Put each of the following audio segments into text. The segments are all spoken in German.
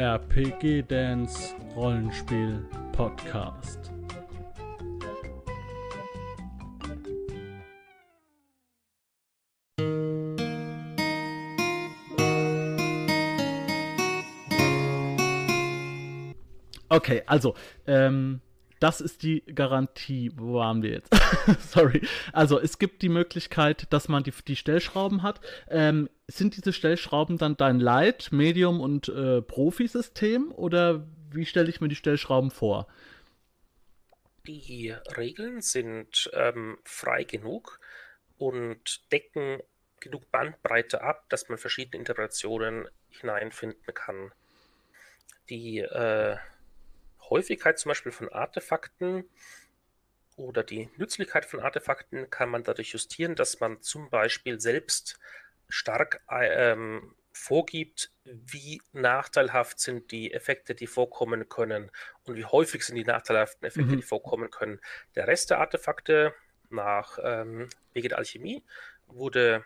RPG Dance Rollenspiel Podcast. Okay, also, ähm, das ist die Garantie. Wo waren wir jetzt? Sorry. Also es gibt die Möglichkeit, dass man die, die Stellschrauben hat. Ähm, sind diese Stellschrauben dann dein Light, Medium und äh, Profi-System oder wie stelle ich mir die Stellschrauben vor? Die Regeln sind ähm, frei genug und decken genug Bandbreite ab, dass man verschiedene Interpretationen hineinfinden kann. Die äh, Häufigkeit zum Beispiel von Artefakten oder die Nützlichkeit von Artefakten kann man dadurch justieren, dass man zum Beispiel selbst stark ähm, vorgibt, wie nachteilhaft sind die Effekte, die vorkommen können und wie häufig sind die nachteilhaften Effekte, mhm. die vorkommen können. Der Rest der Artefakte nach ähm, Wege der Alchemie wurde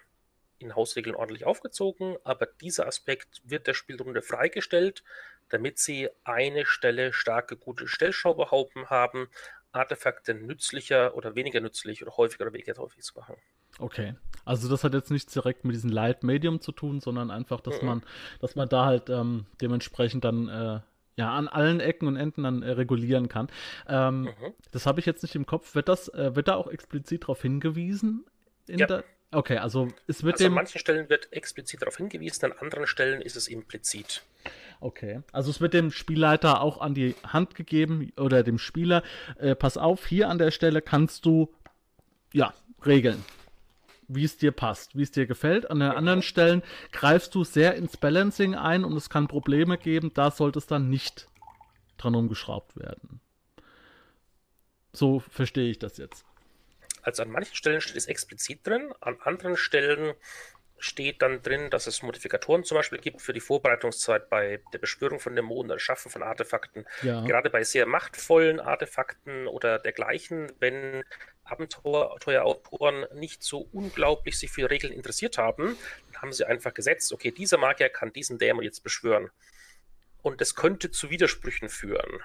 in Hausregeln ordentlich aufgezogen, aber dieser Aspekt wird der Spielrunde freigestellt, damit sie eine Stelle starke, gute Stellschrauberhaupen haben, Artefakte nützlicher oder weniger nützlich oder häufiger oder weniger häufig zu machen. Okay. Also das hat jetzt nichts direkt mit diesem Light Medium zu tun, sondern einfach, dass mhm. man, dass man da halt ähm, dementsprechend dann äh, ja an allen Ecken und Enden dann äh, regulieren kann. Ähm, mhm. Das habe ich jetzt nicht im Kopf. Wird das, äh, wird da auch explizit darauf hingewiesen in ja. der Okay, also es wird also dem... an manchen Stellen wird explizit darauf hingewiesen, an anderen Stellen ist es implizit. Okay, also es wird dem Spielleiter auch an die Hand gegeben oder dem Spieler, äh, pass auf, hier an der Stelle kannst du ja regeln, wie es dir passt, wie es dir gefällt. An den mhm. anderen Stellen greifst du sehr ins Balancing ein und es kann Probleme geben, da sollte es dann nicht dran umgeschraubt werden. So verstehe ich das jetzt. Also an manchen Stellen steht es explizit drin, an anderen Stellen steht dann drin, dass es Modifikatoren zum Beispiel gibt für die Vorbereitungszeit bei der Beschwörung von Dämonen, das Schaffen von Artefakten. Ja. Gerade bei sehr machtvollen Artefakten oder dergleichen, wenn Abenteuerautoren nicht so unglaublich sich für Regeln interessiert haben, dann haben sie einfach gesetzt, okay, dieser Magier kann diesen Dämon jetzt beschwören. Und das könnte zu Widersprüchen führen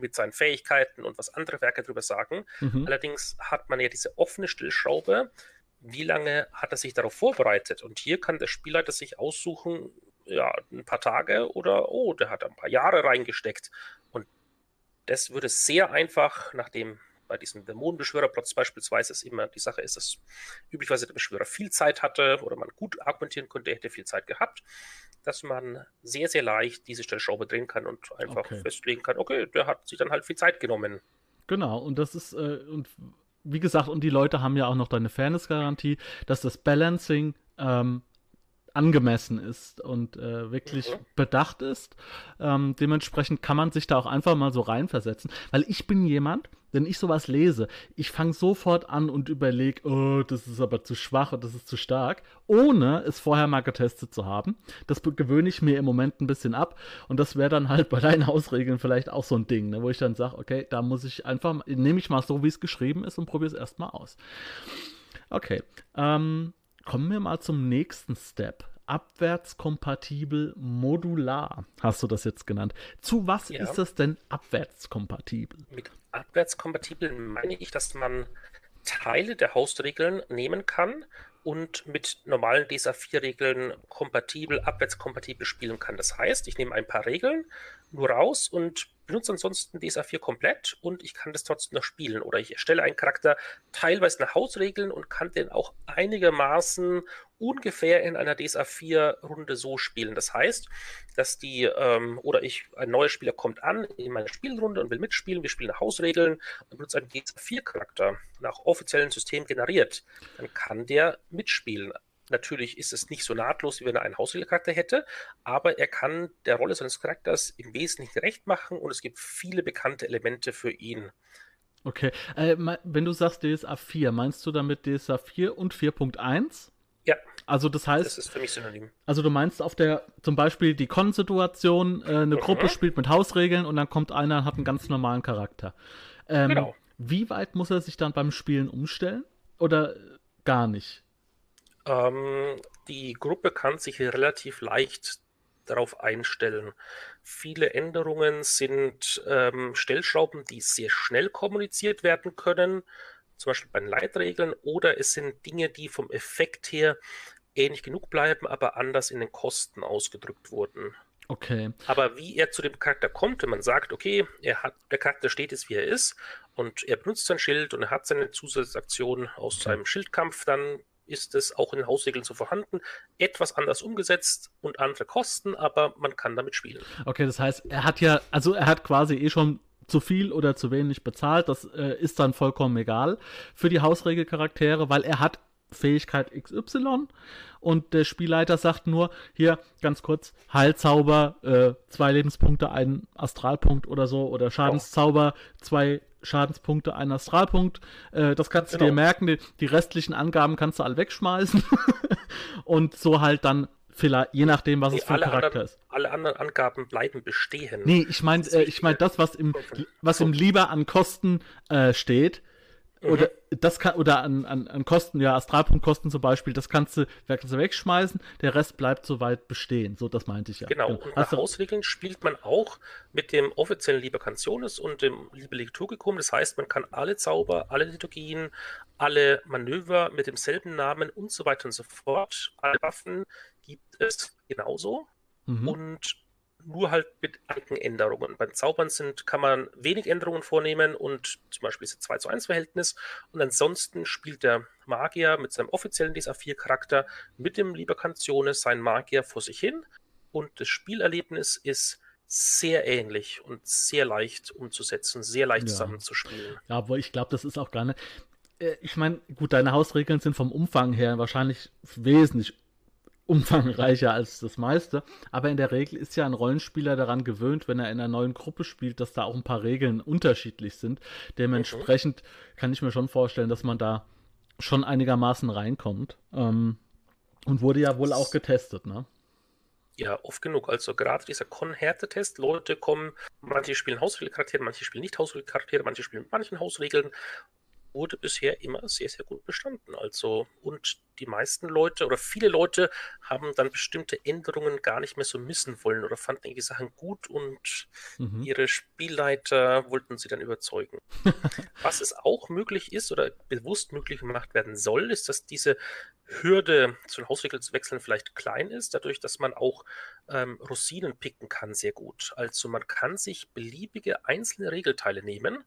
mit seinen Fähigkeiten und was andere Werke darüber sagen. Mhm. Allerdings hat man ja diese offene Stillschraube. Wie lange hat er sich darauf vorbereitet? Und hier kann der Spielleiter sich aussuchen, ja, ein paar Tage oder, oh, der hat ein paar Jahre reingesteckt. Und das würde sehr einfach, nachdem bei diesem Dämonenbeschwörerplots beispielsweise ist immer die Sache ist, dass üblicherweise der Beschwörer viel Zeit hatte oder man gut argumentieren konnte, er hätte viel Zeit gehabt, dass man sehr, sehr leicht diese Stellschraube drehen kann und einfach okay. festlegen kann, okay, der hat sich dann halt viel Zeit genommen. Genau, und das ist, äh, und wie gesagt, und die Leute haben ja auch noch deine Fairness-Garantie, dass das Balancing ähm, angemessen ist und äh, wirklich mhm. bedacht ist. Ähm, dementsprechend kann man sich da auch einfach mal so reinversetzen, weil ich bin jemand, wenn ich sowas lese, ich fange sofort an und überlege, oh, das ist aber zu schwach und das ist zu stark, ohne es vorher mal getestet zu haben. Das gewöhne ich mir im Moment ein bisschen ab und das wäre dann halt bei deinen Hausregeln vielleicht auch so ein Ding, ne, wo ich dann sage, okay, da muss ich einfach, nehme ich mal so, wie es geschrieben ist und probiere es erstmal aus. Okay, ähm, Kommen wir mal zum nächsten Step. Abwärtskompatibel modular, hast du das jetzt genannt. Zu was ja. ist das denn abwärtskompatibel? Mit abwärtskompatibel meine ich, dass man Teile der Hausregeln nehmen kann und mit normalen DSA 4 Regeln kompatibel, abwärtskompatibel spielen kann. Das heißt, ich nehme ein paar Regeln nur raus und benutze ansonsten DSA 4 komplett und ich kann das trotzdem noch spielen. Oder ich erstelle einen Charakter teilweise nach Hausregeln und kann den auch einigermaßen ungefähr in einer DSA 4 Runde so spielen. Das heißt, dass die, ähm, oder ich, ein neuer Spieler kommt an in meine Spielrunde und will mitspielen, wir spielen nach Hausregeln und benutzt einen DSA 4 Charakter nach offiziellen System generiert, dann kann der mitspielen. Natürlich ist es nicht so nahtlos, wie wenn er einen Hausregelcharakter hätte, aber er kann der Rolle seines Charakters im Wesentlichen recht machen und es gibt viele bekannte Elemente für ihn. Okay, äh, wenn du sagst DSA 4, meinst du damit DSA 4 und 4.1? Ja. Also das heißt. Das ist für mich synonym. Also du meinst auf der, zum Beispiel die Con-Situation, äh, eine mhm. Gruppe spielt mit Hausregeln und dann kommt einer und hat einen ganz normalen Charakter. Ähm, genau. Wie weit muss er sich dann beim Spielen umstellen? Oder gar nicht? Ähm, die Gruppe kann sich relativ leicht darauf einstellen. Viele Änderungen sind ähm, Stellschrauben, die sehr schnell kommuniziert werden können, zum Beispiel bei den Leitregeln, oder es sind Dinge, die vom Effekt her ähnlich genug bleiben, aber anders in den Kosten ausgedrückt wurden. Okay. Aber wie er zu dem Charakter kommt, wenn man sagt, okay, er hat, der Charakter steht jetzt, wie er ist, und er benutzt sein Schild und er hat seine Zusatzaktion aus seinem Schildkampf, dann ist es auch in den Hausregeln so vorhanden. Etwas anders umgesetzt und andere Kosten, aber man kann damit spielen. Okay, das heißt, er hat ja, also er hat quasi eh schon zu viel oder zu wenig bezahlt. Das äh, ist dann vollkommen egal für die Hausregelcharaktere, weil er hat Fähigkeit XY und der Spielleiter sagt nur, hier ganz kurz, Heilzauber, äh, zwei Lebenspunkte, ein Astralpunkt oder so, oder Schadenszauber, zwei Schadenspunkte, ein Astralpunkt. Äh, das kannst genau. du dir genau. merken, die, die, restlichen Angaben kannst du alle wegschmeißen und so halt dann vielleicht, je nachdem, was nee, es für ein Charakter anderen, ist. Alle anderen Angaben bleiben bestehen. Nee, ich meine äh, ich mein das, was im, was im Lieber an Kosten äh, steht, oder mhm. das kann, oder an, an, an Kosten, ja, Astralpunktkosten zum Beispiel, das kannst du, kannst du wegschmeißen, der Rest bleibt soweit bestehen. So, das meinte ich ja. Genau, und nach Hausregeln spielt man auch mit dem offiziellen Liber Cantiones und dem Liber Liturgicum. Das heißt, man kann alle Zauber, alle Liturgien, alle Manöver mit demselben Namen und so weiter und so fort, alle Waffen gibt es genauso. Mhm. Und nur halt mit einigen Änderungen. Beim Zaubern sind, kann man wenig Änderungen vornehmen und zum Beispiel ist es 2 zu 1 Verhältnis und ansonsten spielt der Magier mit seinem offiziellen DSA4-Charakter mit dem Libercantiones sein Magier vor sich hin und das Spielerlebnis ist sehr ähnlich und sehr leicht umzusetzen, sehr leicht ja. zusammenzuspielen. Ja, aber ich glaube, das ist auch gar nicht. Äh, ich meine, gut, deine Hausregeln sind vom Umfang her wahrscheinlich wesentlich umfangreicher als das meiste. Aber in der Regel ist ja ein Rollenspieler daran gewöhnt, wenn er in einer neuen Gruppe spielt, dass da auch ein paar Regeln unterschiedlich sind. Dementsprechend kann ich mir schon vorstellen, dass man da schon einigermaßen reinkommt. Ähm, und wurde ja wohl auch getestet, ne? Ja, oft genug. Also gerade dieser Con-Härtetest, Leute kommen, manche spielen Hausregelcharaktere, manche spielen nicht Hausregelcharaktere, manche spielen mit manchen Hausregeln wurde bisher immer sehr, sehr gut bestanden. Also, und die meisten Leute oder viele Leute haben dann bestimmte Änderungen gar nicht mehr so missen wollen oder fanden die Sachen gut und mhm. ihre Spielleiter wollten sie dann überzeugen. Was es auch möglich ist oder bewusst möglich gemacht werden soll, ist, dass diese Hürde zu den Hausregeln zu wechseln vielleicht klein ist, dadurch, dass man auch ähm, Rosinen picken kann, sehr gut. Also man kann sich beliebige einzelne Regelteile nehmen,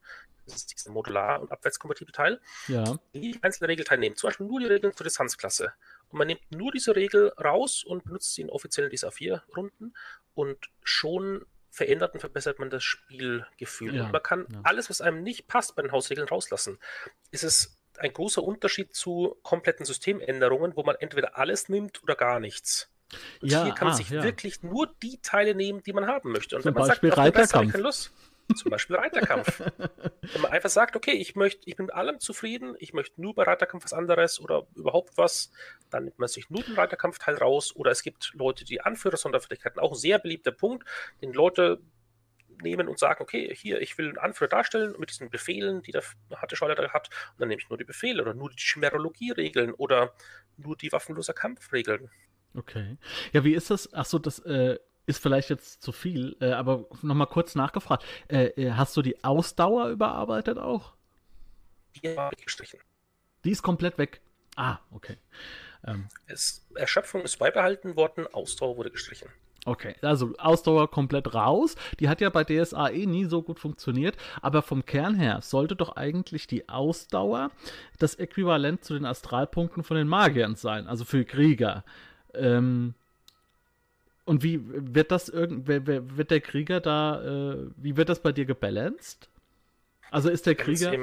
das ist dieser Modular- und abwärtskompatible Teil, ja. die einzelne Regelteile nehmen. Zum Beispiel nur die Regeln zur Distanzklasse. Und man nimmt nur diese Regel raus und benutzt sie in offiziellen DSA 4-Runden und schon verändert und verbessert man das Spielgefühl. Ja, und man kann ja. alles, was einem nicht passt, bei den Hausregeln rauslassen. Ist es ein großer Unterschied zu kompletten Systemänderungen, wo man entweder alles nimmt oder gar nichts. Und ja, hier kann man ah, sich wirklich nur die Teile nehmen, die man haben möchte. Und Zum wenn man Beispiel sagt, Reiterkampf. Lust, zum Beispiel Reiterkampf. Wenn man einfach sagt, okay, ich möchte, ich bin mit allem zufrieden, ich möchte nur bei Reiterkampf was anderes oder überhaupt was, dann nimmt man sich nur den Reiterkampfteil raus. Oder es gibt Leute, die Anführer-Sonderfertigkeiten, auch ein sehr beliebter Punkt, den Leute nehmen und sagen, okay, hier, ich will einen Anführer darstellen mit diesen Befehlen, die der harte Schauleiter hat, und dann nehme ich nur die Befehle oder nur die Schmerologie-Regeln oder nur die waffenloser Kampfregeln. Okay. Ja, wie ist das? Achso, das äh, ist vielleicht jetzt zu viel, äh, aber nochmal kurz nachgefragt. Äh, äh, hast du die Ausdauer überarbeitet auch? Die war weggestrichen. Die ist komplett weg. Ah, okay. Ähm. Es, Erschöpfung ist beibehalten worden, Ausdauer wurde gestrichen. Okay, also Ausdauer komplett raus. Die hat ja bei DSA eh nie so gut funktioniert, aber vom Kern her sollte doch eigentlich die Ausdauer das Äquivalent zu den Astralpunkten von den Magiern sein, also für Krieger. Ähm, und wie wird das irgend, wird der Krieger da, äh, wie wird das bei dir gebalanced? Also ist der Krieger,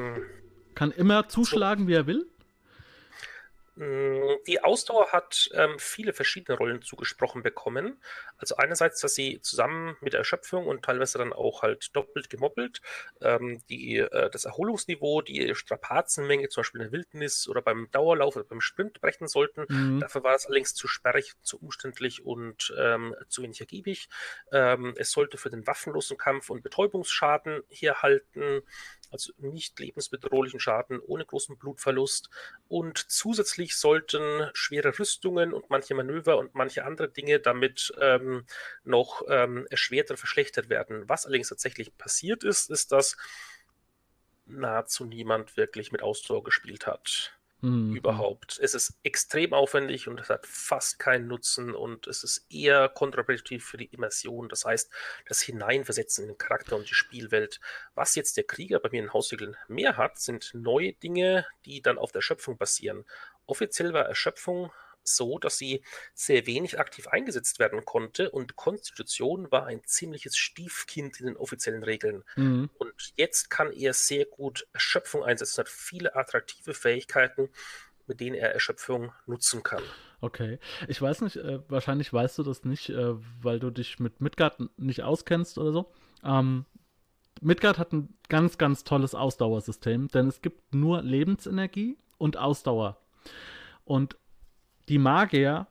kann immer zuschlagen, wie er will? Mm, die Ausdauer hat ähm, viele verschiedene Rollen zugesprochen bekommen. Also einerseits, dass sie zusammen mit der Erschöpfung und teilweise dann auch halt doppelt gemoppelt ähm, die, äh, das Erholungsniveau, die Strapazenmenge zum Beispiel in der Wildnis oder beim Dauerlauf oder beim Sprint brechen sollten. Mhm. Dafür war es allerdings zu sperrig, zu umständlich und ähm, zu wenig ergiebig. Ähm, es sollte für den waffenlosen Kampf und Betäubungsschaden herhalten. Also nicht lebensbedrohlichen Schaden ohne großen Blutverlust. Und zusätzlich sollten schwere Rüstungen und manche Manöver und manche andere Dinge damit ähm, noch ähm, erschwert oder verschlechtert werden. Was allerdings tatsächlich passiert ist, ist, dass nahezu niemand wirklich mit Ausdauer gespielt hat. Mhm. Überhaupt. Es ist extrem aufwendig und es hat fast keinen Nutzen und es ist eher kontraproduktiv für die Immersion. Das heißt, das Hineinversetzen in den Charakter und die Spielwelt. Was jetzt der Krieger bei mir in Hausregeln mehr hat, sind neue Dinge, die dann auf der Schöpfung basieren. Offiziell war Erschöpfung so, dass sie sehr wenig aktiv eingesetzt werden konnte und Konstitution war ein ziemliches Stiefkind in den offiziellen Regeln. Mhm. Und jetzt kann er sehr gut Erschöpfung einsetzen, hat viele attraktive Fähigkeiten, mit denen er Erschöpfung nutzen kann. Okay. Ich weiß nicht, äh, wahrscheinlich weißt du das nicht, äh, weil du dich mit Midgard nicht auskennst oder so. Ähm, Midgard hat ein ganz, ganz tolles Ausdauersystem, denn es gibt nur Lebensenergie und Ausdauer. Und die Magier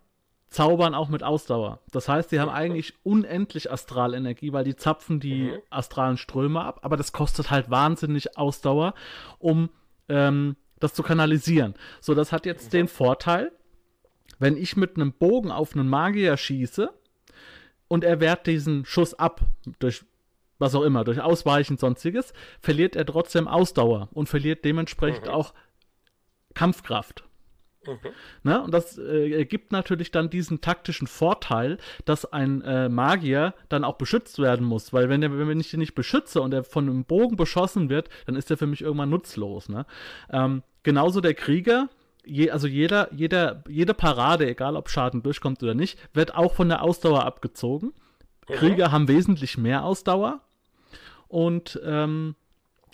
zaubern auch mit Ausdauer. Das heißt, sie haben eigentlich unendlich Astralenergie, weil die zapfen die mhm. astralen Ströme ab, aber das kostet halt wahnsinnig Ausdauer, um ähm, das zu kanalisieren. So, das hat jetzt den Vorteil, wenn ich mit einem Bogen auf einen Magier schieße und er wehrt diesen Schuss ab durch was auch immer, durch Ausweichen sonstiges, verliert er trotzdem Ausdauer und verliert dementsprechend mhm. auch Kampfkraft. Mhm. Ne? Und das äh, ergibt natürlich dann diesen taktischen Vorteil, dass ein äh, Magier dann auch beschützt werden muss. Weil wenn, der, wenn ich den nicht beschütze und er von einem Bogen beschossen wird, dann ist er für mich irgendwann nutzlos. Ne? Ähm, genauso der Krieger, Je, also jeder, jeder, jede Parade, egal ob Schaden durchkommt oder nicht, wird auch von der Ausdauer abgezogen. Mhm. Krieger haben wesentlich mehr Ausdauer. Und ähm,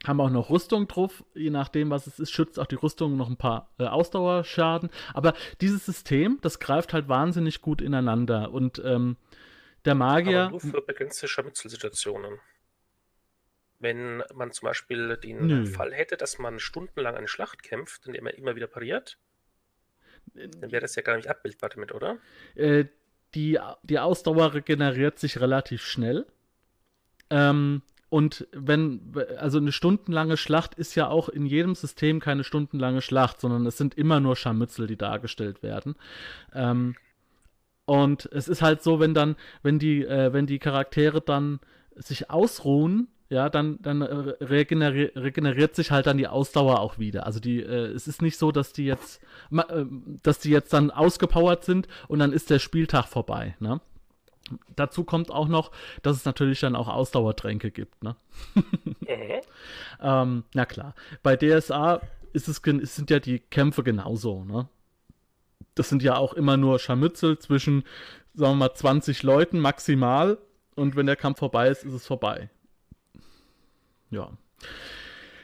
haben auch noch Rüstung drauf, je nachdem, was es ist, schützt auch die Rüstung noch ein paar äh, Ausdauerschaden. Aber dieses System, das greift halt wahnsinnig gut ineinander. Und ähm, der Magier. Aber nur für begrenzte Scharmützelsituationen. Wenn man zum Beispiel den Nö. Fall hätte, dass man stundenlang eine Schlacht kämpft, indem man immer wieder pariert, dann wäre das ja gar nicht abbildbar damit, oder? Äh, die, die Ausdauer regeneriert sich relativ schnell. Ähm, und wenn, also eine stundenlange Schlacht ist ja auch in jedem System keine stundenlange Schlacht, sondern es sind immer nur Scharmützel, die dargestellt werden. Ähm, und es ist halt so, wenn dann, wenn die, äh, wenn die Charaktere dann sich ausruhen, ja, dann, dann regeneri regeneriert sich halt dann die Ausdauer auch wieder. Also die, äh, es ist nicht so, dass die jetzt, äh, dass die jetzt dann ausgepowert sind und dann ist der Spieltag vorbei, ne? Dazu kommt auch noch, dass es natürlich dann auch Ausdauertränke gibt. Ne? mhm. ähm, na klar. Bei DSA ist es, es sind ja die Kämpfe genauso. Ne? Das sind ja auch immer nur Scharmützel zwischen, sagen wir mal, 20 Leuten maximal. Und wenn der Kampf vorbei ist, ist es vorbei. Ja.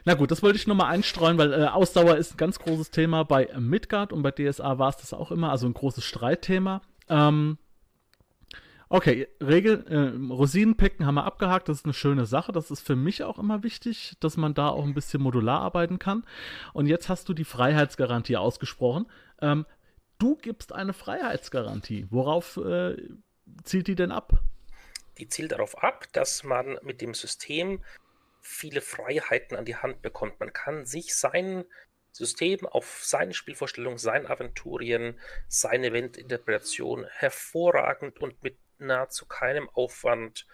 Na gut, das wollte ich nur mal einstreuen, weil äh, Ausdauer ist ein ganz großes Thema bei Midgard und bei DSA war es das auch immer, also ein großes Streitthema. Ähm, Okay, Regel, äh, Rosinen picken haben wir abgehakt, das ist eine schöne Sache. Das ist für mich auch immer wichtig, dass man da auch ein bisschen modular arbeiten kann. Und jetzt hast du die Freiheitsgarantie ausgesprochen. Ähm, du gibst eine Freiheitsgarantie. Worauf äh, zielt die denn ab? Die zielt darauf ab, dass man mit dem System viele Freiheiten an die Hand bekommt. Man kann sich sein System auf seine Spielvorstellung, seine Aventurien, seine Eventinterpretation hervorragend und mit nahezu keinem Aufwand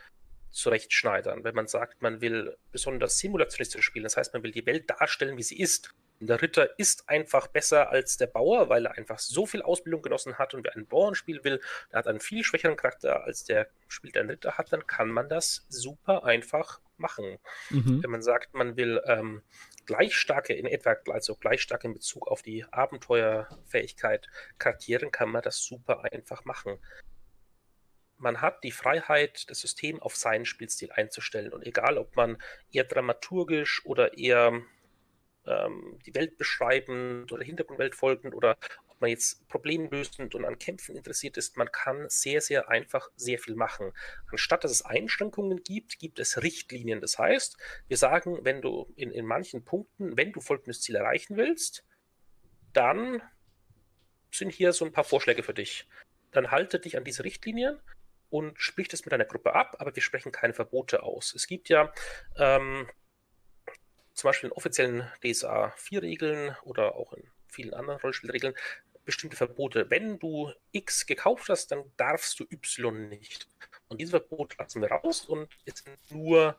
zurechtschneidern. Wenn man sagt, man will besonders simulationistisch spielen, das heißt, man will die Welt darstellen, wie sie ist. Der Ritter ist einfach besser als der Bauer, weil er einfach so viel Ausbildung genossen hat und wer ein Bauernspiel will, der hat einen viel schwächeren Charakter als der spielt ein Ritter hat, dann kann man das super einfach machen. Mhm. Wenn man sagt, man will ähm, gleich starke in etwa, also gleich stark in Bezug auf die Abenteuerfähigkeit kartieren, kann man das super einfach machen man hat die Freiheit, das System auf seinen Spielstil einzustellen. Und egal, ob man eher dramaturgisch oder eher ähm, die Welt beschreibend oder Hintergrundwelt folgend oder ob man jetzt problemlösend und an Kämpfen interessiert ist, man kann sehr, sehr einfach sehr viel machen. Anstatt dass es Einschränkungen gibt, gibt es Richtlinien. Das heißt, wir sagen, wenn du in, in manchen Punkten, wenn du folgendes Ziel erreichen willst, dann sind hier so ein paar Vorschläge für dich. Dann halte dich an diese Richtlinien und spricht es mit einer Gruppe ab, aber wir sprechen keine Verbote aus. Es gibt ja ähm, zum Beispiel in offiziellen DSA 4 Regeln oder auch in vielen anderen Rollenspielregeln bestimmte Verbote. Wenn du X gekauft hast, dann darfst du Y nicht. Und dieses Verbot lassen wir raus und es sind nur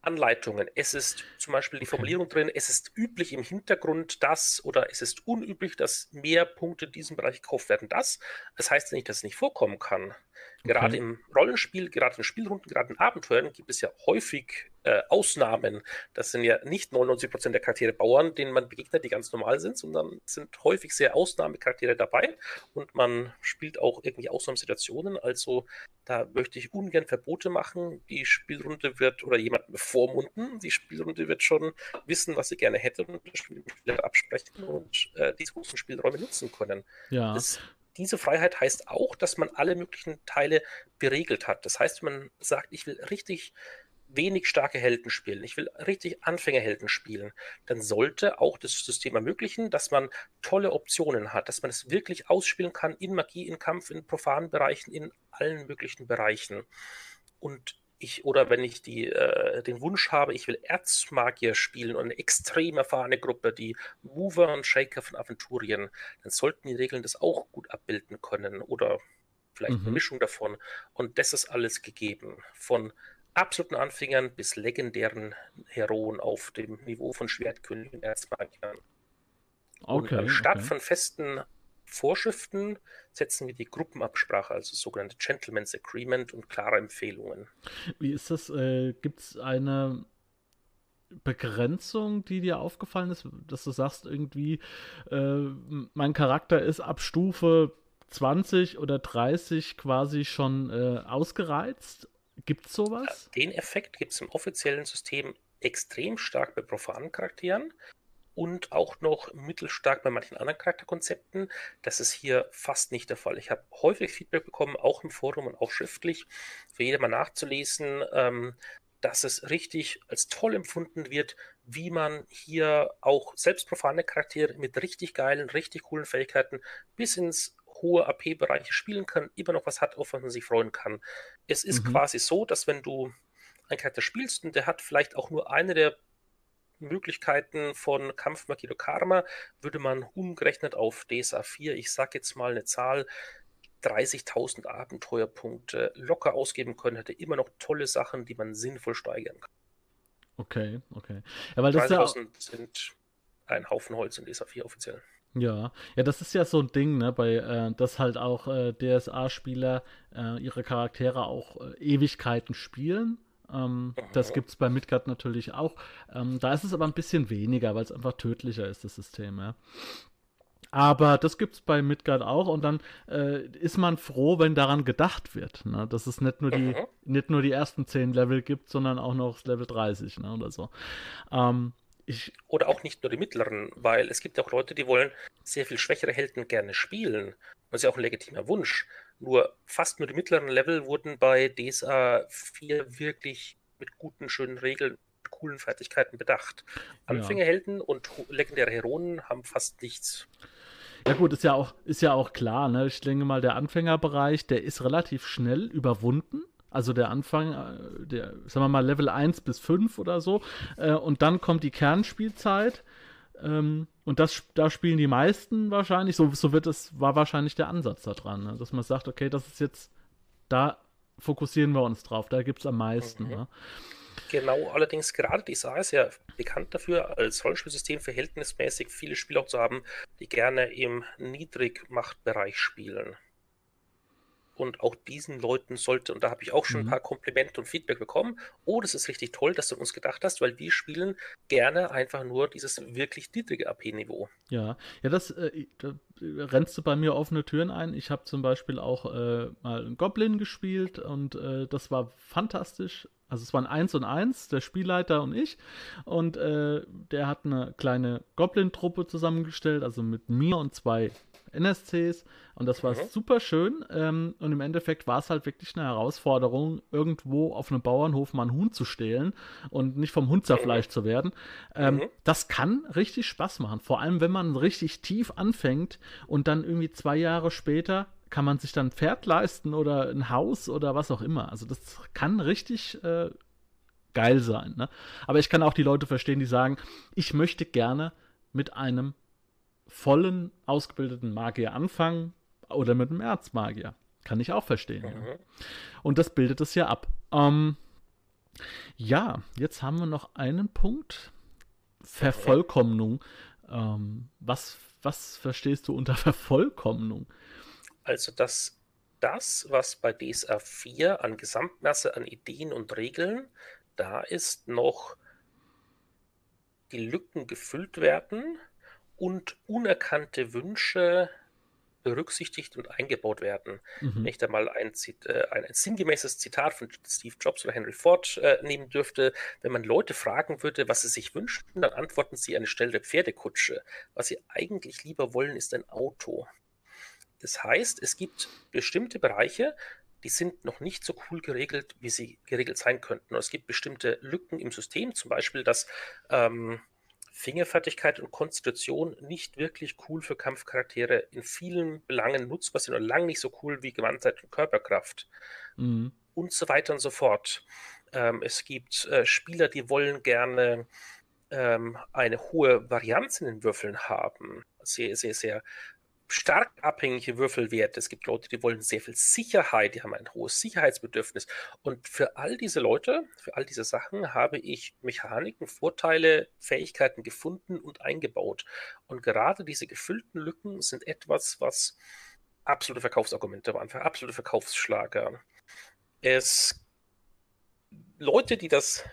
Anleitungen. Es ist zum Beispiel die Formulierung drin, es ist üblich im Hintergrund das oder es ist unüblich, dass mehr Punkte in diesem Bereich gekauft werden. Das, das heißt nicht, dass es nicht vorkommen kann. Gerade okay. im Rollenspiel, gerade in Spielrunden, gerade in Abenteuern gibt es ja häufig äh, Ausnahmen. Das sind ja nicht 99% der Charaktere Bauern, denen man begegnet, die ganz normal sind, sondern sind häufig sehr Ausnahmecharaktere dabei und man spielt auch irgendwie Ausnahmesituationen. Also da möchte ich ungern Verbote machen. Die Spielrunde wird oder jemanden bevormunden. Die Spielrunde wird schon wissen, was sie gerne hätte und das Spiel absprechen und äh, diese großen Spielräume nutzen können. Ja. Das diese Freiheit heißt auch, dass man alle möglichen Teile beregelt hat. Das heißt, man sagt, ich will richtig wenig starke Helden spielen, ich will richtig Anfängerhelden spielen, dann sollte auch das System ermöglichen, dass man tolle Optionen hat, dass man es wirklich ausspielen kann in Magie, in Kampf, in profanen Bereichen, in allen möglichen Bereichen. Und ich, oder wenn ich die, äh, den Wunsch habe, ich will Erzmagier spielen und eine extrem erfahrene Gruppe, die Mover und Shaker von Aventurien, dann sollten die Regeln das auch gut abbilden können oder vielleicht mhm. eine Mischung davon. Und das ist alles gegeben. Von absoluten Anfängern bis legendären Heroen auf dem Niveau von Schwertkönigen und Erzmagiern. Okay, und anstatt okay. von festen Vorschriften setzen wir die Gruppenabsprache, also sogenannte Gentleman's Agreement und klare Empfehlungen. Wie ist das? Äh, Gibt es eine Begrenzung, die dir aufgefallen ist, dass du sagst, irgendwie, äh, mein Charakter ist ab Stufe 20 oder 30 quasi schon äh, ausgereizt? Gibt es sowas? Den Effekt gibt es im offiziellen System extrem stark bei profanen Charakteren und auch noch mittelstark bei manchen anderen Charakterkonzepten. Das ist hier fast nicht der Fall. Ich habe häufig Feedback bekommen, auch im Forum und auch schriftlich, für jeder mal nachzulesen, ähm, dass es richtig als toll empfunden wird, wie man hier auch selbst profane Charaktere mit richtig geilen, richtig coolen Fähigkeiten bis ins hohe AP-Bereiche spielen kann, immer noch was hat, auf was man sich freuen kann. Es ist mhm. quasi so, dass wenn du einen Charakter spielst und der hat vielleicht auch nur eine der Möglichkeiten von Kampfmagie oder Karma würde man umgerechnet auf DSA 4, ich sage jetzt mal eine Zahl, 30.000 Abenteuerpunkte locker ausgeben können, hätte immer noch tolle Sachen, die man sinnvoll steigern kann. Okay, okay. Ja, weil das 30.000 ja... sind ein Haufen Holz in DSA 4 offiziell. Ja, ja, das ist ja so ein Ding, ne, bei, äh, dass halt auch äh, DSA-Spieler äh, ihre Charaktere auch äh, Ewigkeiten spielen ähm, das gibt es bei Midgard natürlich auch. Ähm, da ist es aber ein bisschen weniger, weil es einfach tödlicher ist, das System, ja. Aber das gibt es bei Midgard auch und dann äh, ist man froh, wenn daran gedacht wird, ne? dass es nicht nur, die, nicht nur die ersten 10 Level gibt, sondern auch noch Level 30 ne? oder so. Ähm, ich, oder auch nicht nur die mittleren, weil es gibt auch Leute, die wollen sehr viel schwächere Helden gerne spielen. Das ist ja auch ein legitimer Wunsch. Nur fast nur die mittleren Level wurden bei DSA 4 wirklich mit guten, schönen Regeln, coolen Fertigkeiten bedacht. Anfängerhelden ja. und legendäre Heroen haben fast nichts. Ja gut, ist ja auch, ist ja auch klar, ne? Ich denke mal, der Anfängerbereich, der ist relativ schnell überwunden. Also der Anfang, äh, der, sagen wir mal, Level 1 bis 5 oder so. Äh, und dann kommt die Kernspielzeit. Ähm, und das, da spielen die meisten wahrscheinlich, so, so wird es, war wahrscheinlich der Ansatz daran, ne? dass man sagt, okay, das ist jetzt, da fokussieren wir uns drauf, da gibt es am meisten. Mhm. Ne? Genau, allerdings gerade die SA ist ja bekannt dafür, als Rollenspielsystem verhältnismäßig viele Spieler zu haben, die gerne im Niedrigmachtbereich spielen. Und auch diesen Leuten sollte, und da habe ich auch schon mhm. ein paar Komplimente und Feedback bekommen, oh, das ist richtig toll, dass du uns gedacht hast, weil wir spielen gerne einfach nur dieses wirklich niedrige AP-Niveau. Ja, ja, das äh, da rennst du bei mir offene Türen ein. Ich habe zum Beispiel auch äh, mal einen Goblin gespielt und äh, das war fantastisch. Also es waren eins und eins, der Spielleiter und ich. Und äh, der hat eine kleine Goblin-Truppe zusammengestellt, also mit mir und zwei NSCs und das war mhm. super schön. Ähm, und im Endeffekt war es halt wirklich eine Herausforderung, irgendwo auf einem Bauernhof mal einen Huhn zu stehlen und nicht vom Hund zerfleischt mhm. zu werden. Ähm, mhm. Das kann richtig Spaß machen. Vor allem, wenn man richtig tief anfängt und dann irgendwie zwei Jahre später kann man sich dann ein Pferd leisten oder ein Haus oder was auch immer. Also das kann richtig äh, geil sein. Ne? Aber ich kann auch die Leute verstehen, die sagen, ich möchte gerne mit einem vollen, ausgebildeten Magier anfangen oder mit einem Erzmagier. Kann ich auch verstehen. Mhm. Ja. Und das bildet es ja ab. Ähm, ja, jetzt haben wir noch einen Punkt. Vervollkommnung. Ähm, was, was verstehst du unter Vervollkommnung? Also, dass das, was bei DSA 4 an Gesamtmasse an Ideen und Regeln da ist, noch die Lücken gefüllt werden und unerkannte Wünsche berücksichtigt und eingebaut werden. Mhm. Wenn ich da mal ein, äh, ein, ein, sinngemäßes Zitat von Steve Jobs oder Henry Ford äh, nehmen dürfte, wenn man Leute fragen würde, was sie sich wünschen, dann antworten sie anstelle der Pferdekutsche. Was sie eigentlich lieber wollen, ist ein Auto. Das heißt, es gibt bestimmte Bereiche, die sind noch nicht so cool geregelt, wie sie geregelt sein könnten. Und es gibt bestimmte Lücken im System, zum Beispiel, dass ähm, Fingerfertigkeit und Konstitution nicht wirklich cool für Kampfcharaktere in vielen Belangen nutzbar sind und lang nicht so cool wie Gewandtheit und Körperkraft. Mhm. Und so weiter und so fort. Ähm, es gibt äh, Spieler, die wollen gerne ähm, eine hohe Varianz in den Würfeln haben. Sehr, sehr, sehr stark abhängige Würfelwerte. Es gibt Leute, die wollen sehr viel Sicherheit, die haben ein hohes Sicherheitsbedürfnis. Und für all diese Leute, für all diese Sachen habe ich Mechaniken, Vorteile, Fähigkeiten gefunden und eingebaut. Und gerade diese gefüllten Lücken sind etwas, was absolute Verkaufsargumente waren, für absolute Verkaufsschlager. Es Leute, die das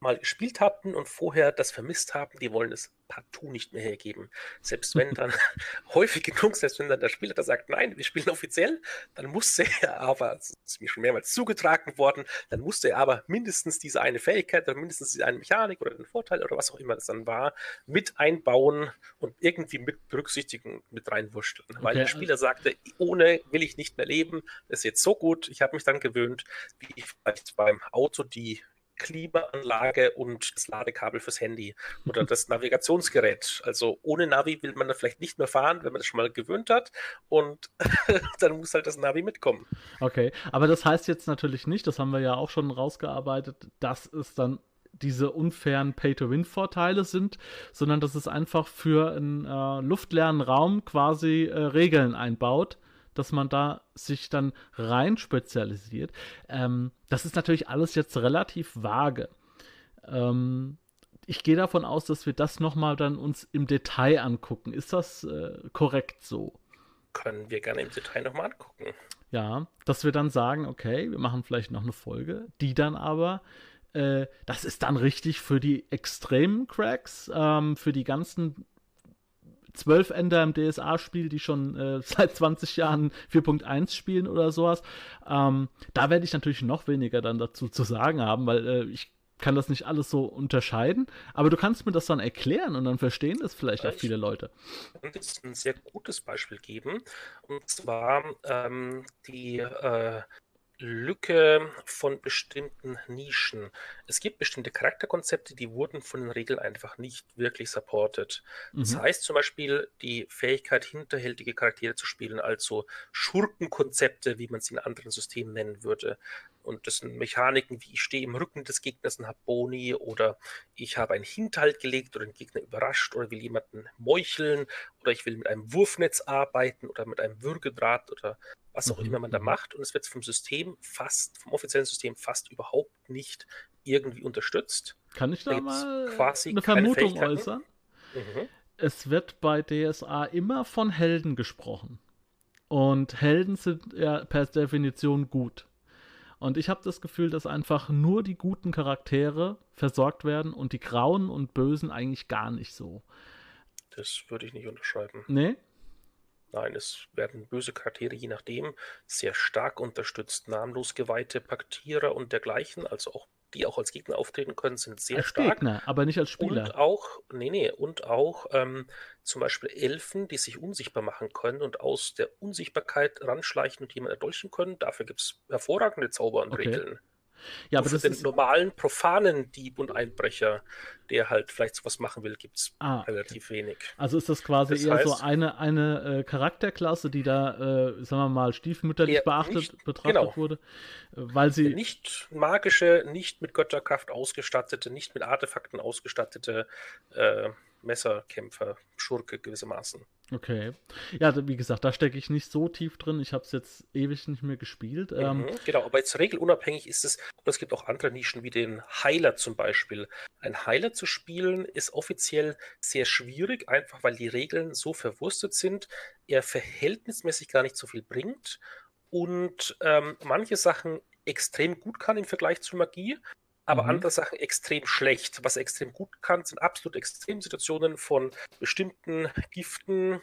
mal gespielt hatten und vorher das vermisst haben, die wollen es partout nicht mehr hergeben. Selbst wenn dann häufig genug, selbst wenn dann der Spieler da sagt, nein, wir spielen offiziell, dann musste er aber, das ist mir schon mehrmals zugetragen worden, dann musste er aber mindestens diese eine Fähigkeit oder mindestens diese eine Mechanik oder den Vorteil oder was auch immer das dann war, mit einbauen und irgendwie mit berücksichtigen, mit reinwurschteln. Okay. Weil der Spieler sagte, ohne will ich nicht mehr leben, das ist jetzt so gut, ich habe mich dann gewöhnt, wie ich vielleicht beim Auto die Klimaanlage und das Ladekabel fürs Handy oder das Navigationsgerät. Also ohne Navi will man da vielleicht nicht mehr fahren, wenn man das schon mal gewöhnt hat und dann muss halt das Navi mitkommen. Okay, aber das heißt jetzt natürlich nicht, das haben wir ja auch schon rausgearbeitet, dass es dann diese unfairen Pay-to-Win-Vorteile sind, sondern dass es einfach für einen äh, luftleeren Raum quasi äh, Regeln einbaut, dass man da sich dann rein spezialisiert. Ähm, das ist natürlich alles jetzt relativ vage. Ähm, ich gehe davon aus, dass wir das nochmal dann uns im Detail angucken. Ist das äh, korrekt so? Können wir gerne im Detail nochmal angucken. Ja, dass wir dann sagen, okay, wir machen vielleicht noch eine Folge, die dann aber äh, das ist dann richtig für die extremen Cracks, ähm, für die ganzen zwölf Ender im DSA-Spiel, die schon äh, seit 20 Jahren 4.1 spielen oder sowas. Ähm, da werde ich natürlich noch weniger dann dazu zu sagen haben, weil äh, ich kann das nicht alles so unterscheiden, aber du kannst mir das dann erklären und dann verstehen das vielleicht auch viele Leute. Ich jetzt ein sehr gutes Beispiel geben, und zwar ähm, die äh, Lücke von bestimmten Nischen. Es gibt bestimmte Charakterkonzepte, die wurden von den Regeln einfach nicht wirklich supported. Mhm. Das heißt zum Beispiel die Fähigkeit, hinterhältige Charaktere zu spielen, also Schurkenkonzepte, wie man sie in anderen Systemen nennen würde. Und das sind Mechaniken wie ich stehe im Rücken des Gegners und habe Boni oder ich habe einen Hinterhalt gelegt oder den Gegner überrascht oder will jemanden meucheln oder ich will mit einem Wurfnetz arbeiten oder mit einem Würgedraht oder was auch mhm. immer man da mhm. macht. Und es wird vom System fast, vom offiziellen System fast überhaupt nicht irgendwie unterstützt. Kann ich da, da mal quasi eine Vermutung äußern? Mhm. Es wird bei DSA immer von Helden gesprochen. Und Helden sind ja per Definition gut. Und ich habe das Gefühl, dass einfach nur die guten Charaktere versorgt werden und die Grauen und Bösen eigentlich gar nicht so. Das würde ich nicht unterschreiben. Nee? Nein, es werden böse Charaktere je nachdem sehr stark unterstützt. Namenlos geweihte Paktierer und dergleichen, also auch die auch als Gegner auftreten können, sind sehr als stark. Gegner, aber nicht als Spieler. Und auch, nee, nee, und auch ähm, zum Beispiel Elfen, die sich unsichtbar machen können und aus der Unsichtbarkeit ranschleichen und jemanden erdolchen können. Dafür gibt es hervorragende Zauber und okay. Regeln. Ja, aber für den normalen, profanen Dieb und Einbrecher, der halt vielleicht sowas machen will, gibt es ah, relativ okay. wenig. Also ist das quasi das eher heißt, so eine, eine äh, Charakterklasse, die da, äh, sagen wir mal, stiefmütterlich beachtet, nicht, betrachtet genau. wurde, weil sie... Nicht magische, nicht mit Götterkraft ausgestattete, nicht mit Artefakten ausgestattete äh, Messerkämpfer, Schurke gewissermaßen. Okay. Ja, wie gesagt, da stecke ich nicht so tief drin. Ich habe es jetzt ewig nicht mehr gespielt. Mhm, ähm, genau, aber jetzt regelunabhängig ist es, und es gibt auch andere Nischen wie den Heiler zum Beispiel. Ein Heiler zu spielen ist offiziell sehr schwierig, einfach weil die Regeln so verwurstet sind, er verhältnismäßig gar nicht so viel bringt und ähm, manche Sachen extrem gut kann im Vergleich zu Magie aber mhm. andere Sachen extrem schlecht. Was er extrem gut kann, sind absolut Extremsituationen von bestimmten Giften,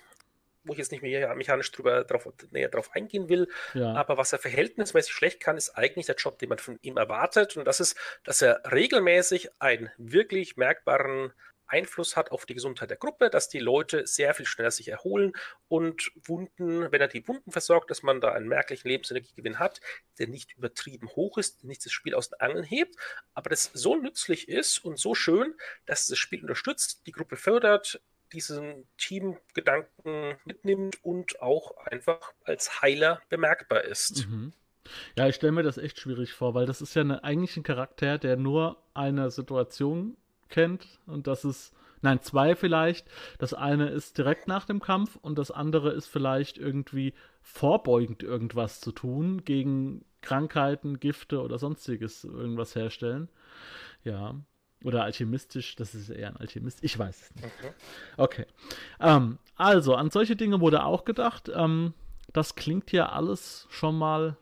wo ich jetzt nicht mehr mechanisch drüber, drauf, näher drauf eingehen will. Ja. Aber was er verhältnismäßig schlecht kann, ist eigentlich der Job, den man von ihm erwartet. Und das ist, dass er regelmäßig einen wirklich merkbaren Einfluss hat auf die Gesundheit der Gruppe, dass die Leute sehr viel schneller sich erholen und Wunden, wenn er die Wunden versorgt, dass man da einen merklichen Lebensenergiegewinn hat, der nicht übertrieben hoch ist, nicht das Spiel aus den Angeln hebt, aber das so nützlich ist und so schön, dass das Spiel unterstützt, die Gruppe fördert, diesen Teamgedanken mitnimmt und auch einfach als Heiler bemerkbar ist. Mhm. Ja, ich stelle mir das echt schwierig vor, weil das ist ja eine, eigentlich ein Charakter, der nur eine Situation kennt und das ist, nein, zwei vielleicht. Das eine ist direkt nach dem Kampf und das andere ist vielleicht irgendwie vorbeugend irgendwas zu tun, gegen Krankheiten, Gifte oder sonstiges irgendwas herstellen. Ja. Oder alchemistisch, das ist eher ein Alchemist. Ich weiß es nicht. Okay. okay. Ähm, also, an solche Dinge wurde auch gedacht. Ähm, das klingt ja alles schon mal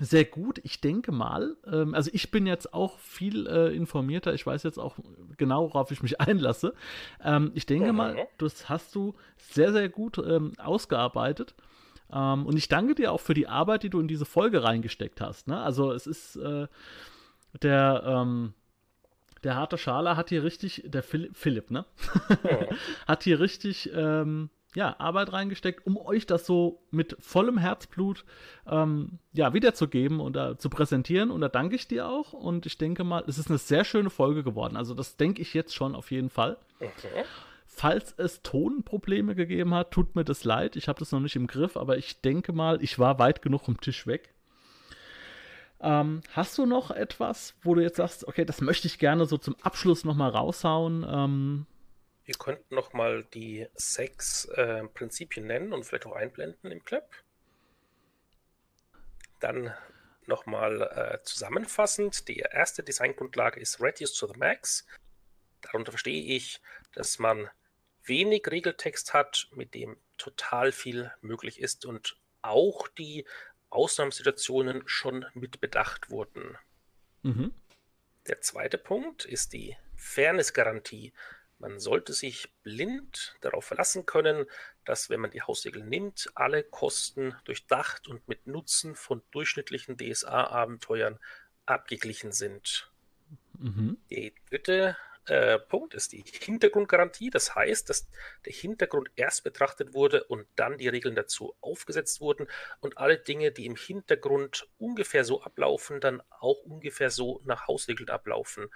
sehr gut. Ich denke mal, ähm, also ich bin jetzt auch viel äh, informierter. Ich weiß jetzt auch genau, worauf ich mich einlasse. Ähm, ich denke mhm. mal, das hast du sehr, sehr gut ähm, ausgearbeitet. Ähm, und ich danke dir auch für die Arbeit, die du in diese Folge reingesteckt hast. Ne? Also es ist äh, der, ähm, der harte Schala hat hier richtig, der Philipp, Philipp ne? Mhm. hat hier richtig ähm, ja, Arbeit reingesteckt, um euch das so mit vollem Herzblut ähm, ja, wiederzugeben und zu präsentieren. Und da danke ich dir auch. Und ich denke mal, es ist eine sehr schöne Folge geworden. Also das denke ich jetzt schon auf jeden Fall. Okay. Falls es Tonprobleme gegeben hat, tut mir das leid. Ich habe das noch nicht im Griff, aber ich denke mal, ich war weit genug vom Tisch weg. Ähm, hast du noch etwas, wo du jetzt sagst, okay, das möchte ich gerne so zum Abschluss nochmal raushauen? Ähm, wir könnten noch mal die sechs äh, Prinzipien nennen und vielleicht auch einblenden im Clip. Dann nochmal äh, zusammenfassend. Die erste Designgrundlage ist Reduce to the Max. Darunter verstehe ich, dass man wenig Regeltext hat, mit dem total viel möglich ist und auch die Ausnahmesituationen schon mit bedacht wurden. Mhm. Der zweite Punkt ist die Fairness-Garantie. Man sollte sich blind darauf verlassen können, dass, wenn man die Hausregel nimmt, alle Kosten durchdacht und mit Nutzen von durchschnittlichen DSA-Abenteuern abgeglichen sind. Mhm. Der dritte äh, Punkt ist die Hintergrundgarantie. Das heißt, dass der Hintergrund erst betrachtet wurde und dann die Regeln dazu aufgesetzt wurden und alle Dinge, die im Hintergrund ungefähr so ablaufen, dann auch ungefähr so nach Hausregeln ablaufen.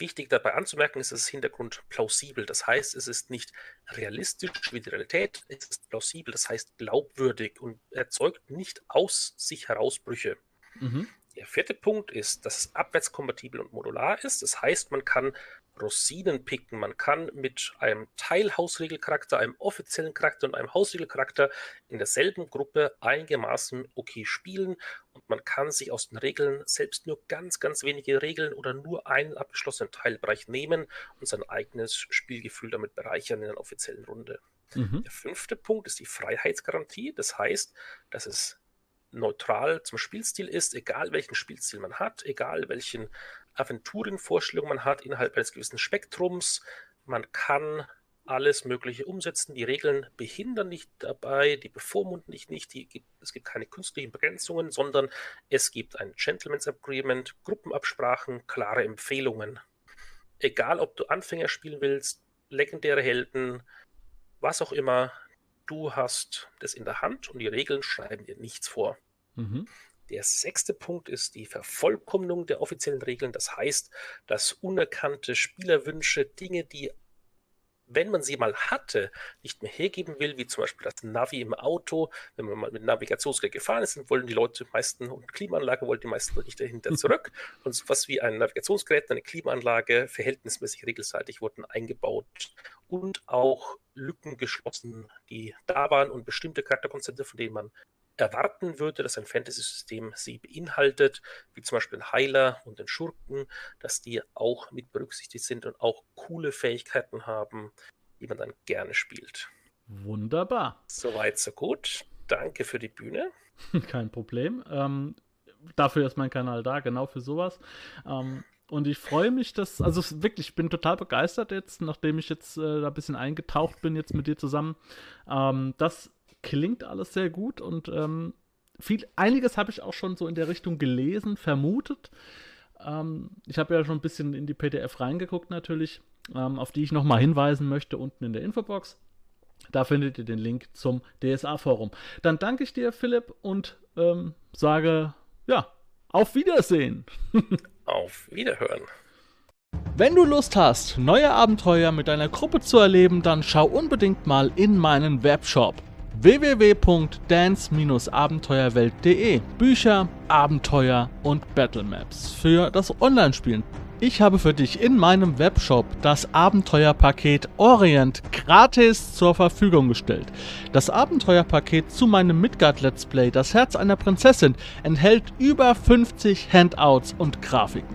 Wichtig dabei anzumerken ist, es ist Hintergrund plausibel. Das heißt, es ist nicht realistisch wie die Realität, es ist plausibel, das heißt glaubwürdig und erzeugt nicht aus sich Herausbrüche. Mhm. Der vierte Punkt ist, dass es abwärtskompatibel und modular ist. Das heißt, man kann Rosinen picken. Man kann mit einem Teilhausregelcharakter, einem offiziellen Charakter und einem Hausregelcharakter in derselben Gruppe einigermaßen okay spielen und man kann sich aus den Regeln selbst nur ganz, ganz wenige Regeln oder nur einen abgeschlossenen Teilbereich nehmen und sein eigenes Spielgefühl damit bereichern in einer offiziellen Runde. Mhm. Der fünfte Punkt ist die Freiheitsgarantie. Das heißt, dass es neutral zum Spielstil ist, egal welchen Spielstil man hat, egal welchen Aventurenvorstellungen man hat innerhalb eines gewissen Spektrums. Man kann alles Mögliche umsetzen. Die Regeln behindern nicht dabei, die bevormunden dich nicht, die, es gibt keine künstlichen Begrenzungen, sondern es gibt ein Gentleman's Agreement, Gruppenabsprachen, klare Empfehlungen. Egal, ob du Anfänger spielen willst, legendäre Helden, was auch immer, du hast das in der Hand und die Regeln schreiben dir nichts vor. Mhm. Der sechste Punkt ist die Vervollkommnung der offiziellen Regeln. Das heißt, dass unerkannte Spielerwünsche, Dinge, die wenn man sie mal hatte, nicht mehr hergeben will, wie zum Beispiel das Navi im Auto, wenn man mal mit Navigationsgerät gefahren ist, dann wollen die Leute meisten und Klimaanlage wollen die meisten nicht dahinter zurück. und sowas wie ein Navigationsgerät, eine Klimaanlage verhältnismäßig regelseitig wurden eingebaut und auch Lücken geschlossen, die da waren und bestimmte Charakterkonzepte, von denen man erwarten würde, dass ein Fantasy-System sie beinhaltet, wie zum Beispiel den Heiler und den Schurken, dass die auch mit berücksichtigt sind und auch coole Fähigkeiten haben, die man dann gerne spielt. Wunderbar. Soweit, so gut. Danke für die Bühne. Kein Problem. Ähm, dafür ist mein Kanal da, genau für sowas. Ähm, und ich freue mich, dass, also wirklich, ich bin total begeistert jetzt, nachdem ich jetzt äh, da ein bisschen eingetaucht bin, jetzt mit dir zusammen, ähm, dass klingt alles sehr gut und ähm, viel, einiges habe ich auch schon so in der Richtung gelesen, vermutet. Ähm, ich habe ja schon ein bisschen in die PDF reingeguckt natürlich, ähm, auf die ich nochmal hinweisen möchte unten in der Infobox. Da findet ihr den Link zum DSA-Forum. Dann danke ich dir, Philipp, und ähm, sage, ja, auf Wiedersehen. auf Wiederhören. Wenn du Lust hast, neue Abenteuer mit deiner Gruppe zu erleben, dann schau unbedingt mal in meinen Webshop www.dance-abenteuerwelt.de Bücher, Abenteuer und Battlemaps für das Online-Spielen. Ich habe für dich in meinem Webshop das Abenteuerpaket Orient gratis zur Verfügung gestellt. Das Abenteuerpaket zu meinem Midgard Let's Play Das Herz einer Prinzessin enthält über 50 Handouts und Grafiken.